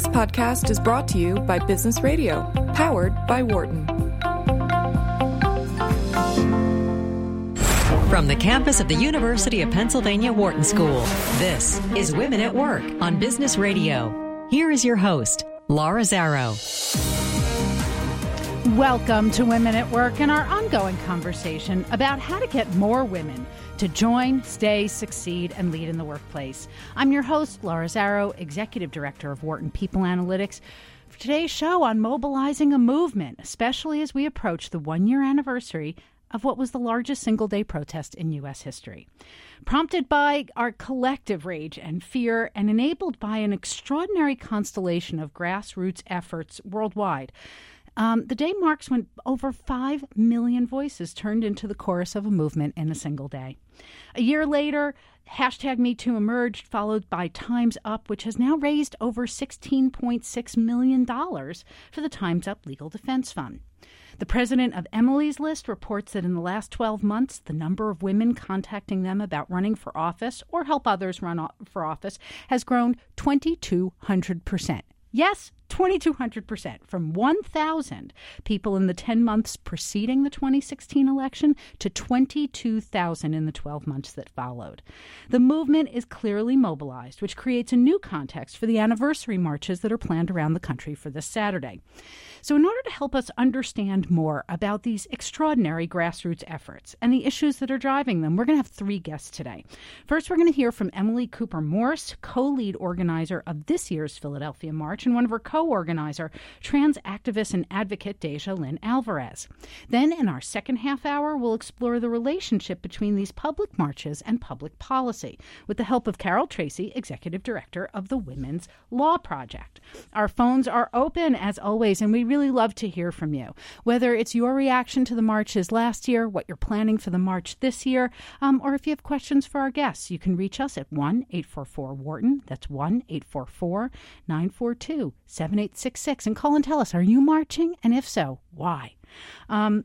This podcast is brought to you by Business Radio, powered by Wharton. From the campus of the University of Pennsylvania Wharton School, this is Women at Work on Business Radio. Here is your host, Laura Zarrow. Welcome to Women at Work and our ongoing conversation about how to get more women to join, stay, succeed, and lead in the workplace. I'm your host, Laura Zarrow, Executive Director of Wharton People Analytics. For today's show on mobilizing a movement, especially as we approach the one year anniversary of what was the largest single day protest in U.S. history. Prompted by our collective rage and fear, and enabled by an extraordinary constellation of grassroots efforts worldwide, um, the day marks when over 5 million voices turned into the chorus of a movement in a single day. A year later, hashtag MeToo emerged, followed by Time's Up, which has now raised over $16.6 million for the Time's Up Legal Defense Fund. The president of Emily's List reports that in the last 12 months, the number of women contacting them about running for office or help others run for office has grown 2,200%. Yes, 2,200% from 1,000 people in the 10 months preceding the 2016 election to 22,000 in the 12 months that followed. The movement is clearly mobilized, which creates a new context for the anniversary marches that are planned around the country for this Saturday. So, in order to help us understand more about these extraordinary grassroots efforts and the issues that are driving them, we're going to have three guests today. First, we're going to hear from Emily Cooper Morse, co lead organizer of this year's Philadelphia March, and one of her co organizer, trans activist and advocate Deja Lynn Alvarez. Then, in our second half hour, we'll explore the relationship between these public marches and public policy with the help of Carol Tracy, executive director of the Women's Law Project. Our phones are open as always, and we really love to hear from you. Whether it's your reaction to the marches last year, what you're planning for the march this year, um, or if you have questions for our guests, you can reach us at 1 844 Wharton. That's 1 844 942 7866 and call and tell us are you marching? And if so, why? Um,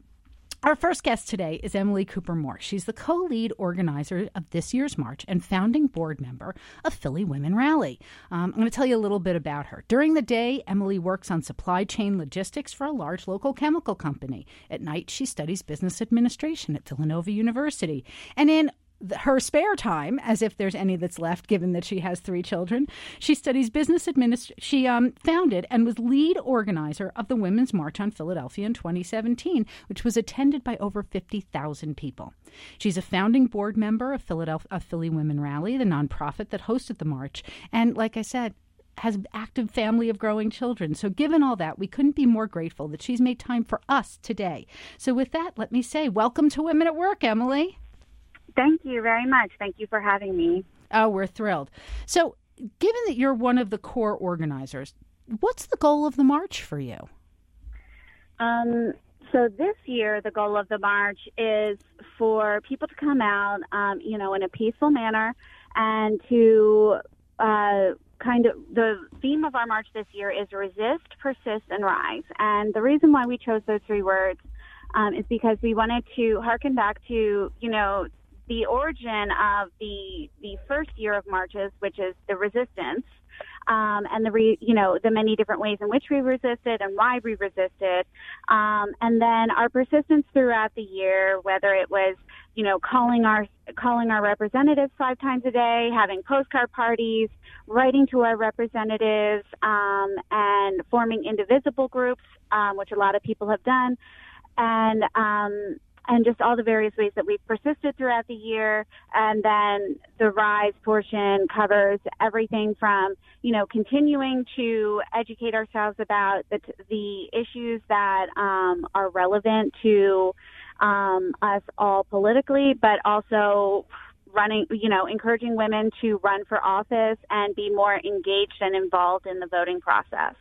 our first guest today is Emily Cooper Moore. She's the co lead organizer of this year's march and founding board member of Philly Women Rally. Um, I'm going to tell you a little bit about her. During the day, Emily works on supply chain logistics for a large local chemical company. At night, she studies business administration at Villanova University. And in her spare time, as if there's any that's left, given that she has three children. She studies business administration. She um, founded and was lead organizer of the Women's March on Philadelphia in 2017, which was attended by over 50,000 people. She's a founding board member of Philadelphia of Philly Women Rally, the nonprofit that hosted the march, and like I said, has an active family of growing children. So, given all that, we couldn't be more grateful that she's made time for us today. So, with that, let me say, welcome to Women at Work, Emily. Thank you very much. Thank you for having me. Oh, we're thrilled. So, given that you're one of the core organizers, what's the goal of the march for you? Um, so this year, the goal of the march is for people to come out, um, you know, in a peaceful manner, and to uh, kind of the theme of our march this year is resist, persist, and rise. And the reason why we chose those three words um, is because we wanted to harken back to, you know, the origin of the the first year of marches, which is the resistance, um, and the re, you know the many different ways in which we resisted and why we resisted, um, and then our persistence throughout the year, whether it was you know calling our calling our representatives five times a day, having postcard parties, writing to our representatives, um, and forming indivisible groups, um, which a lot of people have done, and um, and just all the various ways that we've persisted throughout the year. And then the rise portion covers everything from, you know, continuing to educate ourselves about the, the issues that um, are relevant to um, us all politically, but also running, you know, encouraging women to run for office and be more engaged and involved in the voting process.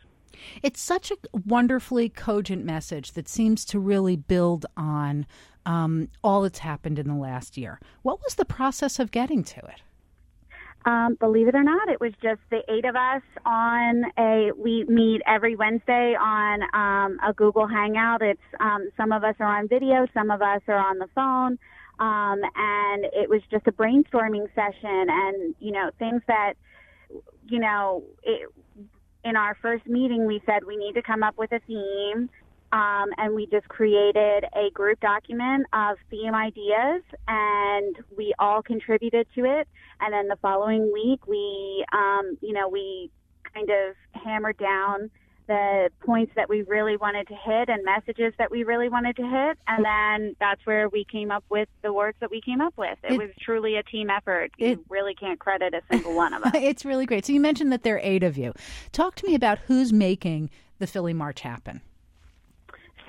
It's such a wonderfully cogent message that seems to really build on um, all that's happened in the last year. What was the process of getting to it? Um, believe it or not, it was just the eight of us on a. We meet every Wednesday on um, a Google Hangout. It's um, some of us are on video, some of us are on the phone, um, and it was just a brainstorming session. And you know, things that you know, it, in our first meeting, we said we need to come up with a theme. Um, and we just created a group document of theme ideas, and we all contributed to it. And then the following week, we, um, you know, we kind of hammered down the points that we really wanted to hit and messages that we really wanted to hit. And then that's where we came up with the words that we came up with. It, it was truly a team effort. You it, really can't credit a single one of us. it's really great. So you mentioned that there are eight of you. Talk to me about who's making the Philly March happen.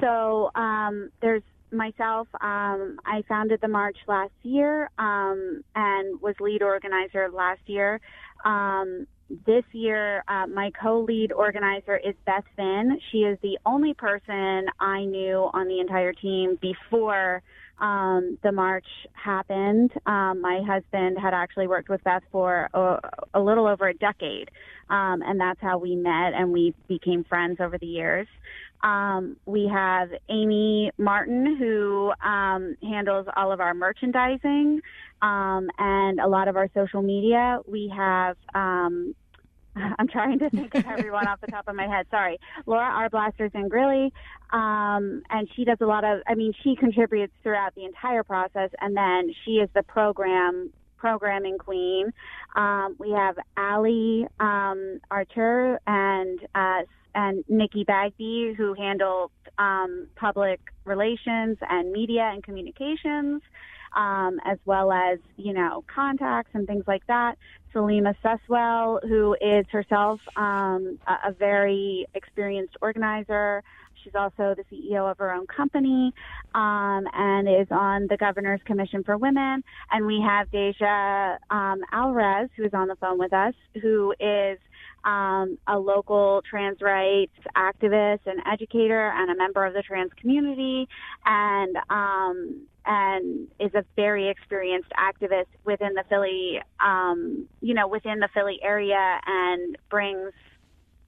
So um, there's myself. Um, I founded the march last year um, and was lead organizer last year. Um, this year, uh, my co-lead organizer is Beth Finn. She is the only person I knew on the entire team before um, the march happened. Um, my husband had actually worked with Beth for a, a little over a decade, um, and that's how we met and we became friends over the years. Um, we have Amy Martin, who um, handles all of our merchandising um, and a lot of our social media. We have um, I'm trying to think of everyone off the top of my head. Sorry, Laura Arblaster Zangrilli, um, and she does a lot of. I mean, she contributes throughout the entire process, and then she is the program programming queen. Um, we have Ali um, Archer and uh, and Nikki Bagby, who handle um, public relations and media and communications um, as well as, you know, contacts and things like that. Salima Suswell, who is herself um, a, a very experienced organizer. She's also the CEO of her own company um, and is on the Governor's Commission for Women. And we have Deja um, Alvarez, who is on the phone with us, who is um, a local trans rights activist and educator and a member of the trans community and um, and is a very experienced activist within the Philly, um, you know, within the Philly area, and brings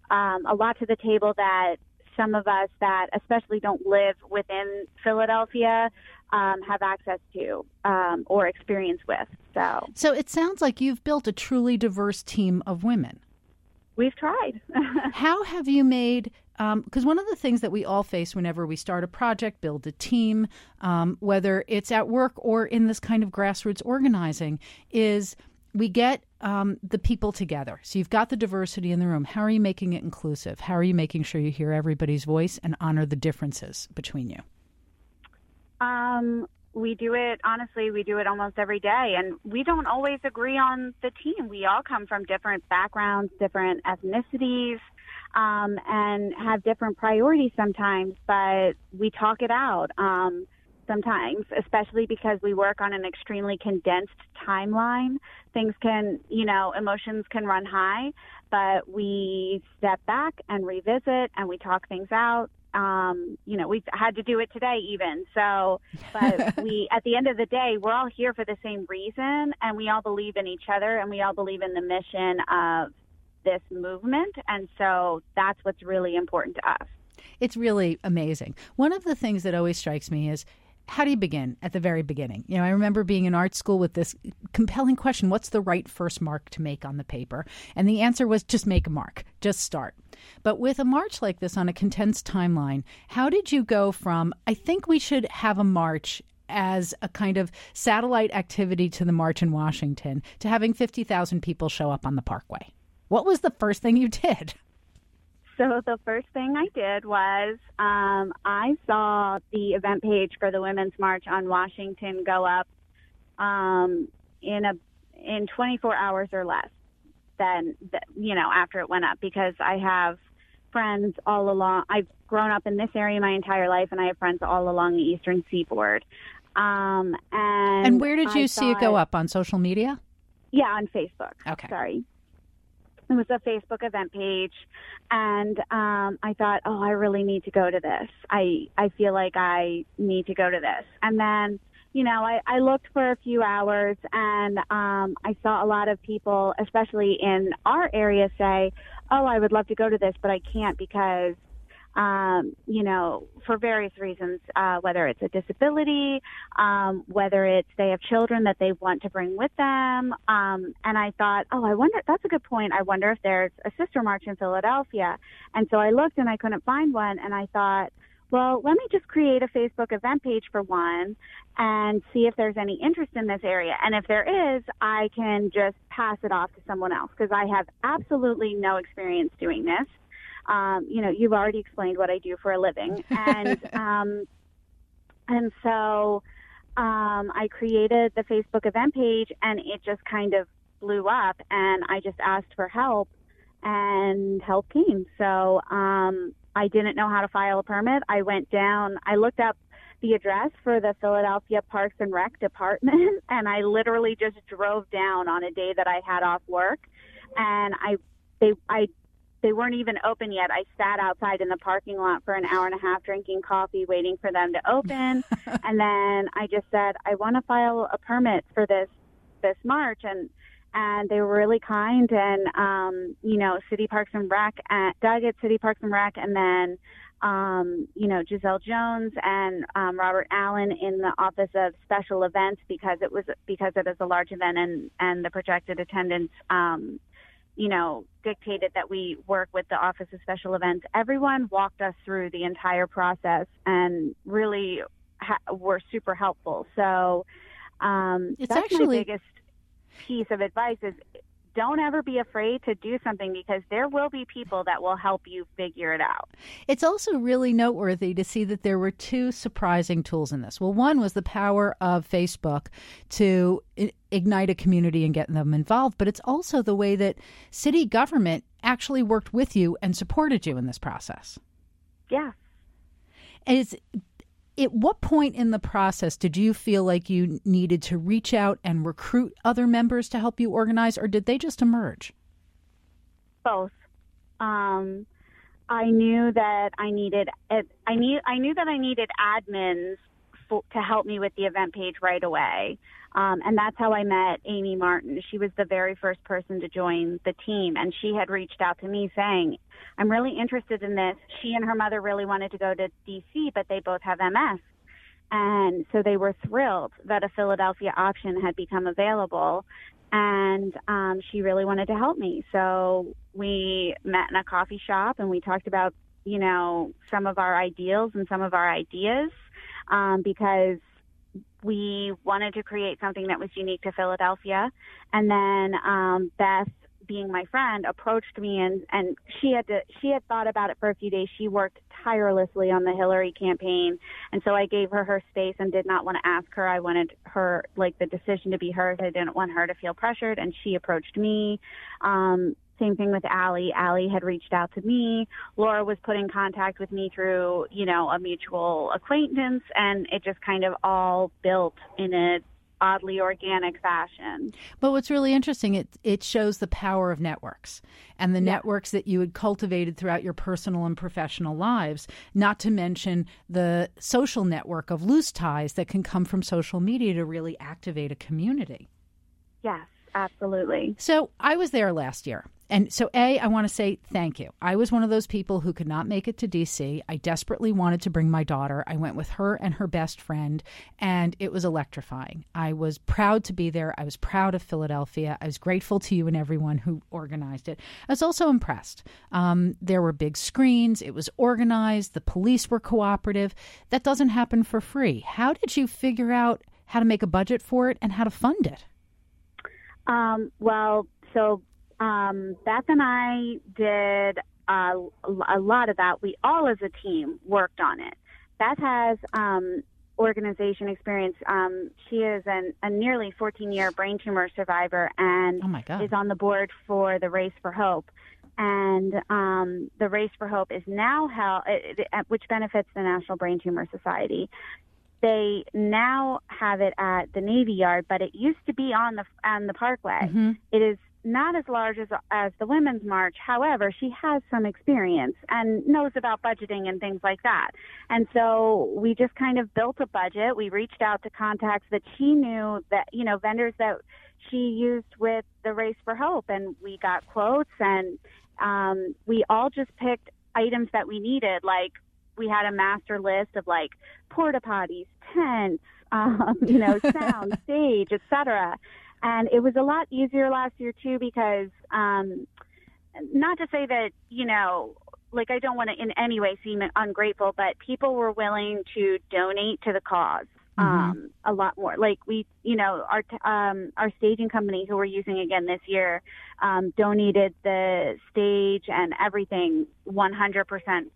um, a lot to the table that some of us that especially don't live within Philadelphia um, have access to um, or experience with. So, so it sounds like you've built a truly diverse team of women. We've tried. How have you made because um, one of the things that we all face whenever we start a project, build a team, um, whether it's at work or in this kind of grassroots organizing, is we get um, the people together. So you've got the diversity in the room. How are you making it inclusive? How are you making sure you hear everybody's voice and honor the differences between you? Um, we do it honestly we do it almost every day and we don't always agree on the team we all come from different backgrounds different ethnicities um, and have different priorities sometimes, but we talk it out um, sometimes, especially because we work on an extremely condensed timeline. Things can, you know, emotions can run high, but we step back and revisit and we talk things out. Um, you know, we've had to do it today even. So, but we, at the end of the day, we're all here for the same reason and we all believe in each other and we all believe in the mission of this movement. And so that's what's really important to us. It's really amazing. One of the things that always strikes me is how do you begin at the very beginning? You know, I remember being in art school with this compelling question what's the right first mark to make on the paper? And the answer was just make a mark, just start. But with a march like this on a condensed timeline, how did you go from, I think we should have a march as a kind of satellite activity to the march in Washington, to having 50,000 people show up on the parkway? What was the first thing you did? So the first thing I did was um, I saw the event page for the Women's March on Washington go up um, in a in 24 hours or less. Then you know after it went up because I have friends all along. I've grown up in this area my entire life, and I have friends all along the Eastern Seaboard. Um, and and where did you I see it go up on social media? Yeah, on Facebook. Okay. Sorry it was a Facebook event page, and um, I thought, oh, I really need to go to this. I I feel like I need to go to this, and then you know I, I looked for a few hours, and um, I saw a lot of people, especially in our area, say, oh, I would love to go to this, but I can't because um, you know, for various reasons, uh, whether it's a disability, um, whether it's they have children that they want to bring with them. Um, and I thought, oh, I wonder, that's a good point. I wonder if there's a sister march in Philadelphia. And so I looked and I couldn't find one. And I thought, well, let me just create a Facebook event page for one and see if there's any interest in this area. And if there is, I can just pass it off to someone else because I have absolutely no experience doing this um, you know, you've already explained what I do for a living, and um, and so um, I created the Facebook event page, and it just kind of blew up, and I just asked for help, and help came. So um, I didn't know how to file a permit. I went down, I looked up the address for the Philadelphia Parks and Rec department, and I literally just drove down on a day that I had off work, and I they I they weren't even open yet. I sat outside in the parking lot for an hour and a half drinking coffee, waiting for them to open. and then I just said, I want to file a permit for this this march and and they were really kind and um you know city parks and rec at doug at city parks and rec and then um you know giselle jones and um robert allen in the office of special events because it was because it is a large event and and the projected attendance um you know, dictated that we work with the Office of Special Events. Everyone walked us through the entire process and really ha- were super helpful. So um, it's that's actually my biggest piece of advice is don't ever be afraid to do something because there will be people that will help you figure it out. It's also really noteworthy to see that there were two surprising tools in this. Well, one was the power of Facebook to ignite a community and get them involved, but it's also the way that city government actually worked with you and supported you in this process. Yeah. At what point in the process did you feel like you needed to reach out and recruit other members to help you organize, or did they just emerge? Both. Um, I knew that I needed. I knew I knew that I needed admins for, to help me with the event page right away. Um, and that's how I met Amy Martin. She was the very first person to join the team, and she had reached out to me saying, I'm really interested in this. She and her mother really wanted to go to DC, but they both have MS. And so they were thrilled that a Philadelphia option had become available. And um, she really wanted to help me. So we met in a coffee shop and we talked about, you know, some of our ideals and some of our ideas um, because we wanted to create something that was unique to Philadelphia. And then um, Beth being my friend, approached me and and she had to she had thought about it for a few days. She worked tirelessly on the Hillary campaign, and so I gave her her space and did not want to ask her. I wanted her like the decision to be hers. I didn't want her to feel pressured, and she approached me. Um, same thing with Allie. Allie had reached out to me. Laura was put in contact with me through, you know, a mutual acquaintance, and it just kind of all built in a oddly organic fashion. But what's really interesting, it it shows the power of networks and the yeah. networks that you had cultivated throughout your personal and professional lives, not to mention the social network of loose ties that can come from social media to really activate a community. Yes, absolutely. So I was there last year and so, A, I want to say thank you. I was one of those people who could not make it to DC. I desperately wanted to bring my daughter. I went with her and her best friend, and it was electrifying. I was proud to be there. I was proud of Philadelphia. I was grateful to you and everyone who organized it. I was also impressed. Um, there were big screens, it was organized, the police were cooperative. That doesn't happen for free. How did you figure out how to make a budget for it and how to fund it? Um, well, so um, Beth and I did uh, a lot of that. We all, as a team, worked on it. Beth has um, organization experience. Um, she is an, a nearly 14 year brain tumor survivor and oh is on the board for the Race for Hope. And um, the Race for Hope is now held, which benefits the National Brain Tumor Society. They now have it at the Navy Yard, but it used to be on the on the Parkway. Mm-hmm. It is not as large as as the women's march. However, she has some experience and knows about budgeting and things like that. And so we just kind of built a budget. We reached out to contacts that she knew that you know vendors that she used with the Race for Hope, and we got quotes and um, we all just picked items that we needed. Like we had a master list of like porta potties, tents, um, you know, sound, stage, etc. And it was a lot easier last year too because, um, not to say that you know, like I don't want to in any way seem ungrateful, but people were willing to donate to the because mm-hmm. um, a lot more. Like we, you know, our um, our staging company who we're using again this year um, donated the stage and everything 100%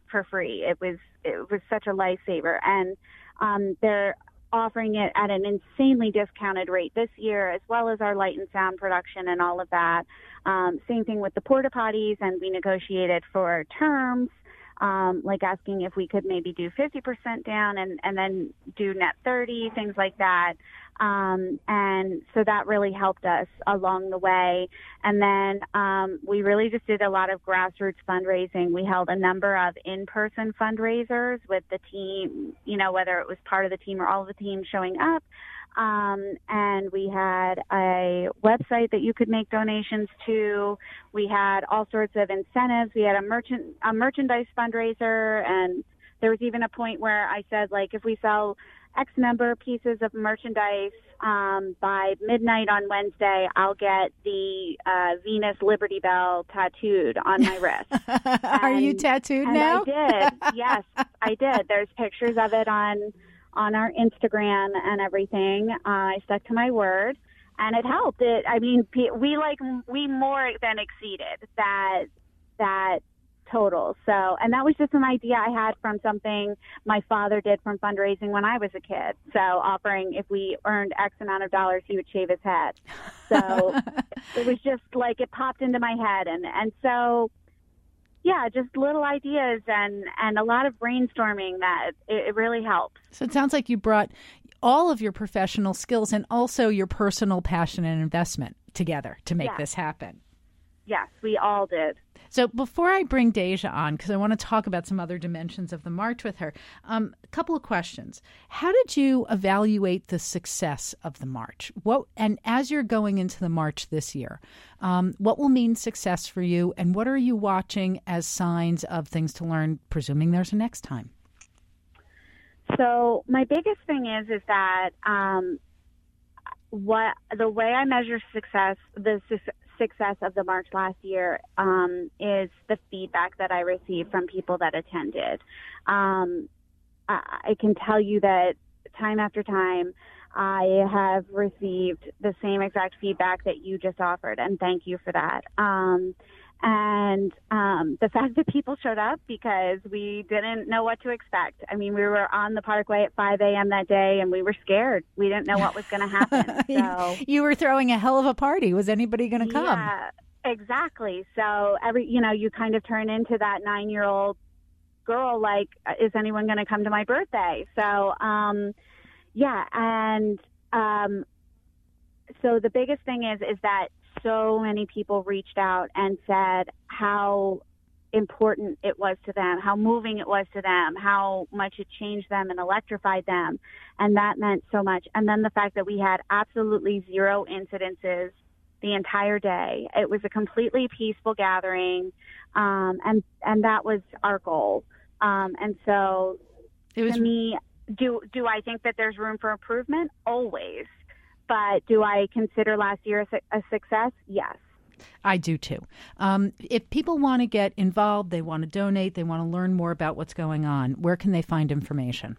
for free. It was it was such a lifesaver, and um, they're offering it at an insanely discounted rate this year, as well as our light and sound production and all of that. Um, same thing with the porta potties, and we negotiated for terms. Um, like asking if we could maybe do 50% down and, and then do net 30, things like that. Um, and so that really helped us along the way. And then um, we really just did a lot of grassroots fundraising. We held a number of in-person fundraisers with the team, you know, whether it was part of the team or all of the team showing up. Um, and we had a website that you could make donations to. We had all sorts of incentives. We had a merchant a merchandise fundraiser, and there was even a point where I said, like, if we sell X number of pieces of merchandise um, by midnight on Wednesday, I'll get the uh, Venus Liberty Bell tattooed on my wrist. Are you tattooed and now? I did. Yes, I did. There's pictures of it on on our Instagram and everything. Uh, I stuck to my word, and it helped. It. I mean, we like we more than exceeded that that total. So, and that was just an idea I had from something my father did from fundraising when I was a kid. So, offering if we earned X amount of dollars, he would shave his head. So, it was just like it popped into my head, and and so. Yeah, just little ideas and and a lot of brainstorming that it, it really helps. So it sounds like you brought all of your professional skills and also your personal passion and investment together to make this happen. Yes, we all did. So before I bring Deja on, because I want to talk about some other dimensions of the march with her, um, a couple of questions. How did you evaluate the success of the march? What and as you're going into the march this year, um, what will mean success for you, and what are you watching as signs of things to learn? Presuming there's a next time. So my biggest thing is is that um, what the way I measure success, the success of the march last year um, is the feedback that I received from people that attended. Um, I, I can tell you that time after time, I have received the same exact feedback that you just offered, and thank you for that. Um, and um, the fact that people showed up because we didn't know what to expect. I mean, we were on the Parkway at 5 a.m. that day, and we were scared. We didn't know what was going to happen. So you were throwing a hell of a party. Was anybody going to come? Yeah, exactly. So every, you know, you kind of turn into that nine-year-old girl. Like, is anyone going to come to my birthday? So, um, yeah, and um, so the biggest thing is is that so many people reached out and said how important it was to them, how moving it was to them, how much it changed them and electrified them. And that meant so much. And then the fact that we had absolutely zero incidences the entire day. It was a completely peaceful gathering. Um, and, and that was our goal. Um, and so it was, to me, do, do I think that there's room for improvement? Always. But do I consider last year a, a success? Yes. I do too. Um, if people want to get involved, they want to donate, they want to learn more about what's going on, where can they find information?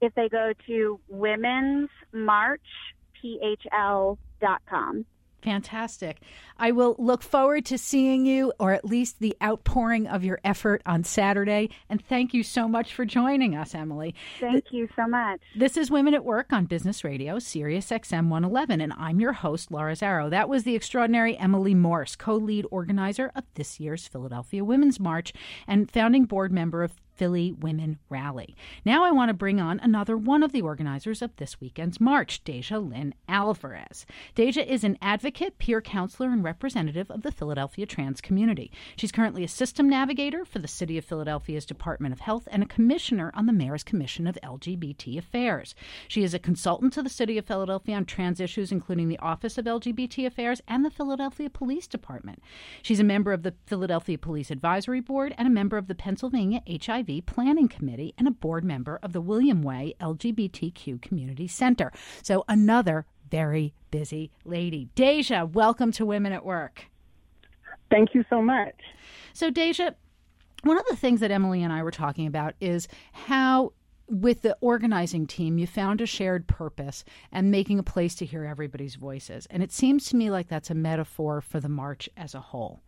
If they go to womensmarchphl.com. Fantastic. I will look forward to seeing you, or at least the outpouring of your effort on Saturday. And thank you so much for joining us, Emily. Thank you so much. This is Women at Work on Business Radio, Sirius XM 111, and I'm your host, Laura Zarrow. That was the extraordinary Emily Morse, co lead organizer of this year's Philadelphia Women's March and founding board member of Philly Women Rally. Now I want to bring on another one of the organizers of this weekend's march, Deja Lynn Alvarez. Deja is an advocate, peer counselor, and representative of the Philadelphia trans community. She's currently a system navigator for the City of Philadelphia's Department of Health and a commissioner on the Mayor's Commission of LGBT Affairs. She is a consultant to the City of Philadelphia on trans issues, including the Office of LGBT Affairs and the Philadelphia Police Department. She's a member of the Philadelphia Police Advisory Board and a member of the Pennsylvania HIV Planning Committee and a board member of the William Way LGBTQ Community Center. So, another very busy lady. Deja, welcome to Women at Work. Thank you so much. So, Deja, one of the things that Emily and I were talking about is how with the organizing team, you found a shared purpose and making a place to hear everybody's voices. And it seems to me like that's a metaphor for the march as a whole.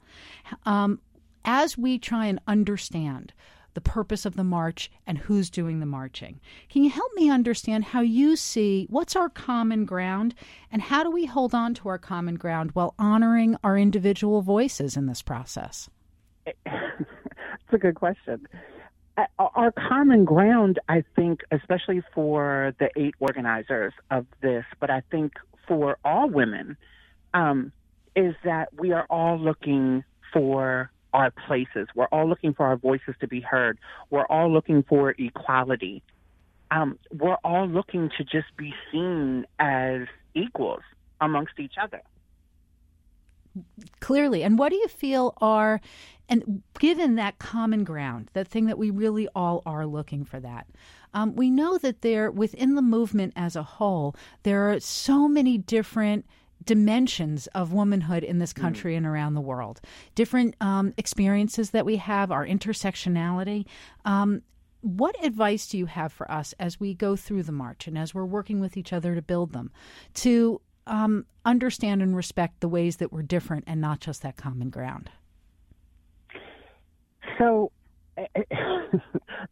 Um, as we try and understand the purpose of the march and who's doing the marching, can you help me understand how you see what's our common ground and how do we hold on to our common ground while honoring our individual voices in this process? It's a good question our common ground, I think, especially for the eight organizers of this, but I think for all women, um, is that we are all looking for our places. We're all looking for our voices to be heard. We're all looking for equality. Um, we're all looking to just be seen as equals amongst each other. Clearly. And what do you feel are and given that common ground, that thing that we really all are looking for that, um, we know that there, within the movement as a whole, there are so many different dimensions of womanhood in this mm. country mm. and around the world, different um, experiences that we have, our intersectionality. Um, what advice do you have for us as we go through the march and as we're working with each other to build them to um, understand and respect the ways that we're different and not just that common ground? So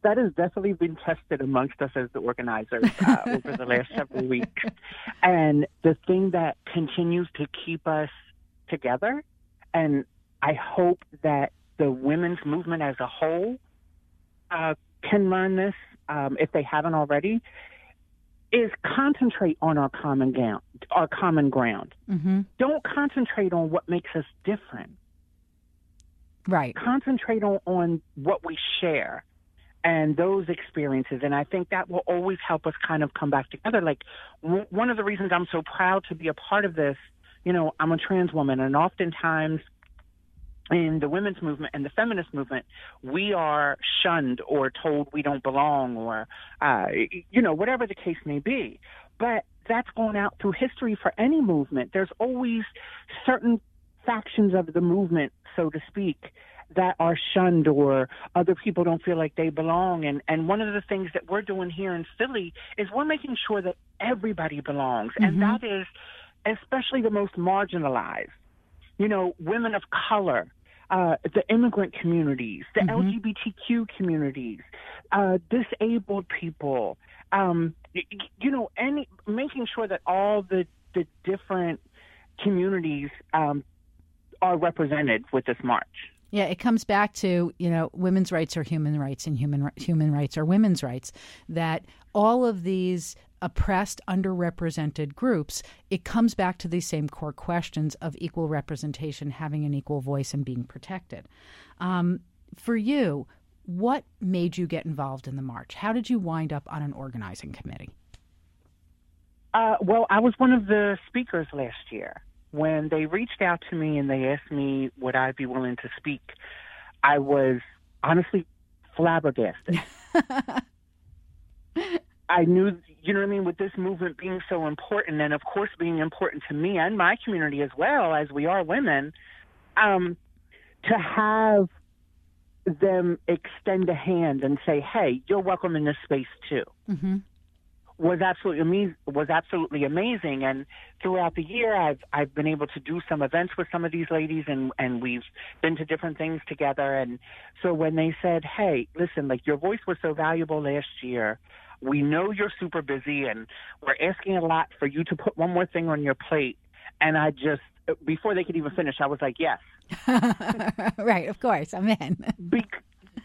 that has definitely been tested amongst us as the organizers uh, over the last several weeks. And the thing that continues to keep us together, and I hope that the women's movement as a whole uh, can learn this um, if they haven't already, is concentrate on our common ground. Our common ground. Mm-hmm. Don't concentrate on what makes us different Right. Concentrate on, on what we share and those experiences. And I think that will always help us kind of come back together. Like w- one of the reasons I'm so proud to be a part of this, you know, I'm a trans woman, and oftentimes in the women's movement and the feminist movement, we are shunned or told we don't belong or, uh, you know, whatever the case may be. But that's gone out through history for any movement. There's always certain factions of the movement, so to speak, that are shunned or other people don't feel like they belong. And, and one of the things that we're doing here in Philly is we're making sure that everybody belongs. Mm-hmm. And that is especially the most marginalized. You know, women of color, uh, the immigrant communities, the mm-hmm. LGBTQ communities, uh, disabled people, um, you know, any making sure that all the the different communities um, are represented with this march. Yeah, it comes back to you know women's rights are human rights and human human rights are women's rights. That all of these oppressed, underrepresented groups, it comes back to these same core questions of equal representation, having an equal voice, and being protected. Um, for you, what made you get involved in the march? How did you wind up on an organizing committee? Uh, well, I was one of the speakers last year when they reached out to me and they asked me would I be willing to speak, I was honestly flabbergasted. I knew, you know what I mean, with this movement being so important, and of course being important to me and my community as well, as we are women, um, to have them extend a hand and say, "Hey, you're welcome in this space too." Mm-hmm was absolutely amazing. Was absolutely amazing. And throughout the year, I've I've been able to do some events with some of these ladies, and and we've been to different things together. And so when they said, "Hey, listen, like your voice was so valuable last year." We know you're super busy and we're asking a lot for you to put one more thing on your plate. And I just, before they could even finish, I was like, yes. right, of course, I'm in. Be-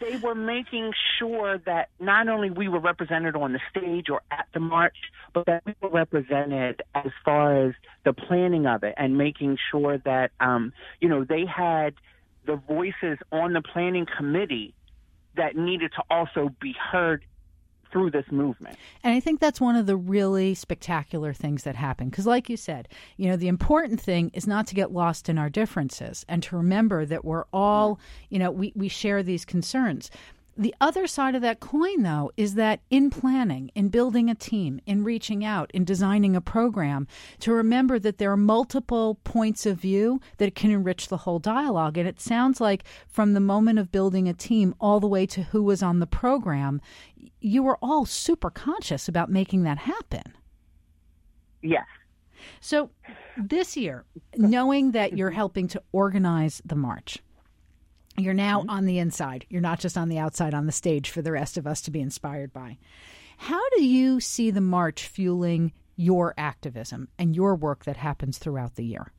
they were making sure that not only we were represented on the stage or at the march, but that we were represented as far as the planning of it and making sure that, um, you know, they had the voices on the planning committee that needed to also be heard through this movement. And I think that's one of the really spectacular things that happened. Because, like you said, you know, the important thing is not to get lost in our differences and to remember that we're all, you know, we, we share these concerns. The other side of that coin, though, is that in planning, in building a team, in reaching out, in designing a program, to remember that there are multiple points of view that can enrich the whole dialogue. And it sounds like from the moment of building a team all the way to who was on the program, you were all super conscious about making that happen. Yes. So this year, knowing that you're helping to organize the march, you're now mm-hmm. on the inside. You're not just on the outside on the stage for the rest of us to be inspired by. How do you see the march fueling your activism and your work that happens throughout the year?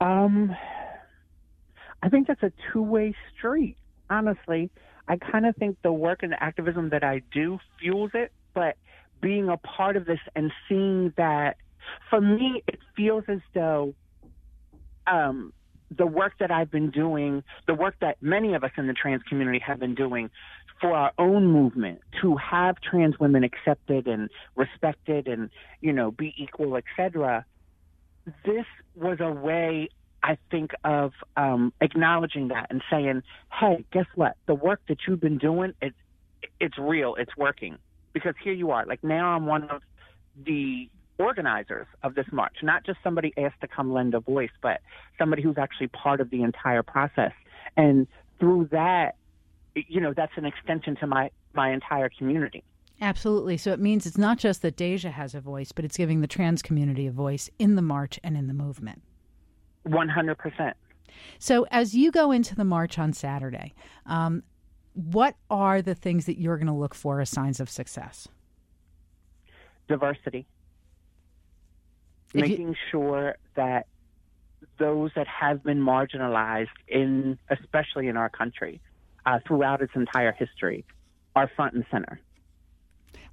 Um, I think that's a two way street, honestly. I kind of think the work and the activism that I do fuels it, but being a part of this and seeing that, for me, it feels as though um, the work that I've been doing, the work that many of us in the trans community have been doing for our own movement to have trans women accepted and respected and, you know, be equal, etc. This was a way I think of um, acknowledging that and saying, "Hey, guess what? The work that you've been doing, it's it's real. It's working." Because here you are. Like now, I'm one of the organizers of this march, not just somebody asked to come lend a voice, but somebody who's actually part of the entire process. And through that, you know, that's an extension to my, my entire community. Absolutely. So it means it's not just that Deja has a voice, but it's giving the trans community a voice in the march and in the movement. 100%. So as you go into the march on Saturday, um, what are the things that you're going to look for as signs of success? Diversity making sure that those that have been marginalized in, especially in our country, uh, throughout its entire history, are front and center.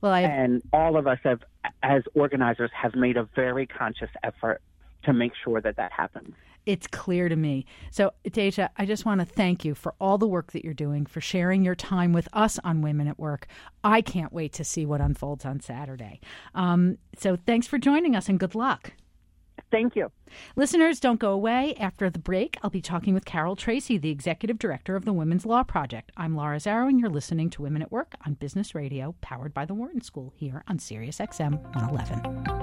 Well, I and all of us have, as organizers, have made a very conscious effort to make sure that that happens. It's clear to me. So, Deja, I just want to thank you for all the work that you're doing, for sharing your time with us on Women at Work. I can't wait to see what unfolds on Saturday. Um, so, thanks for joining us and good luck. Thank you. Listeners, don't go away. After the break, I'll be talking with Carol Tracy, the executive director of the Women's Law Project. I'm Laura Zarrow, and you're listening to Women at Work on Business Radio, powered by the Wharton School here on Sirius XM 111.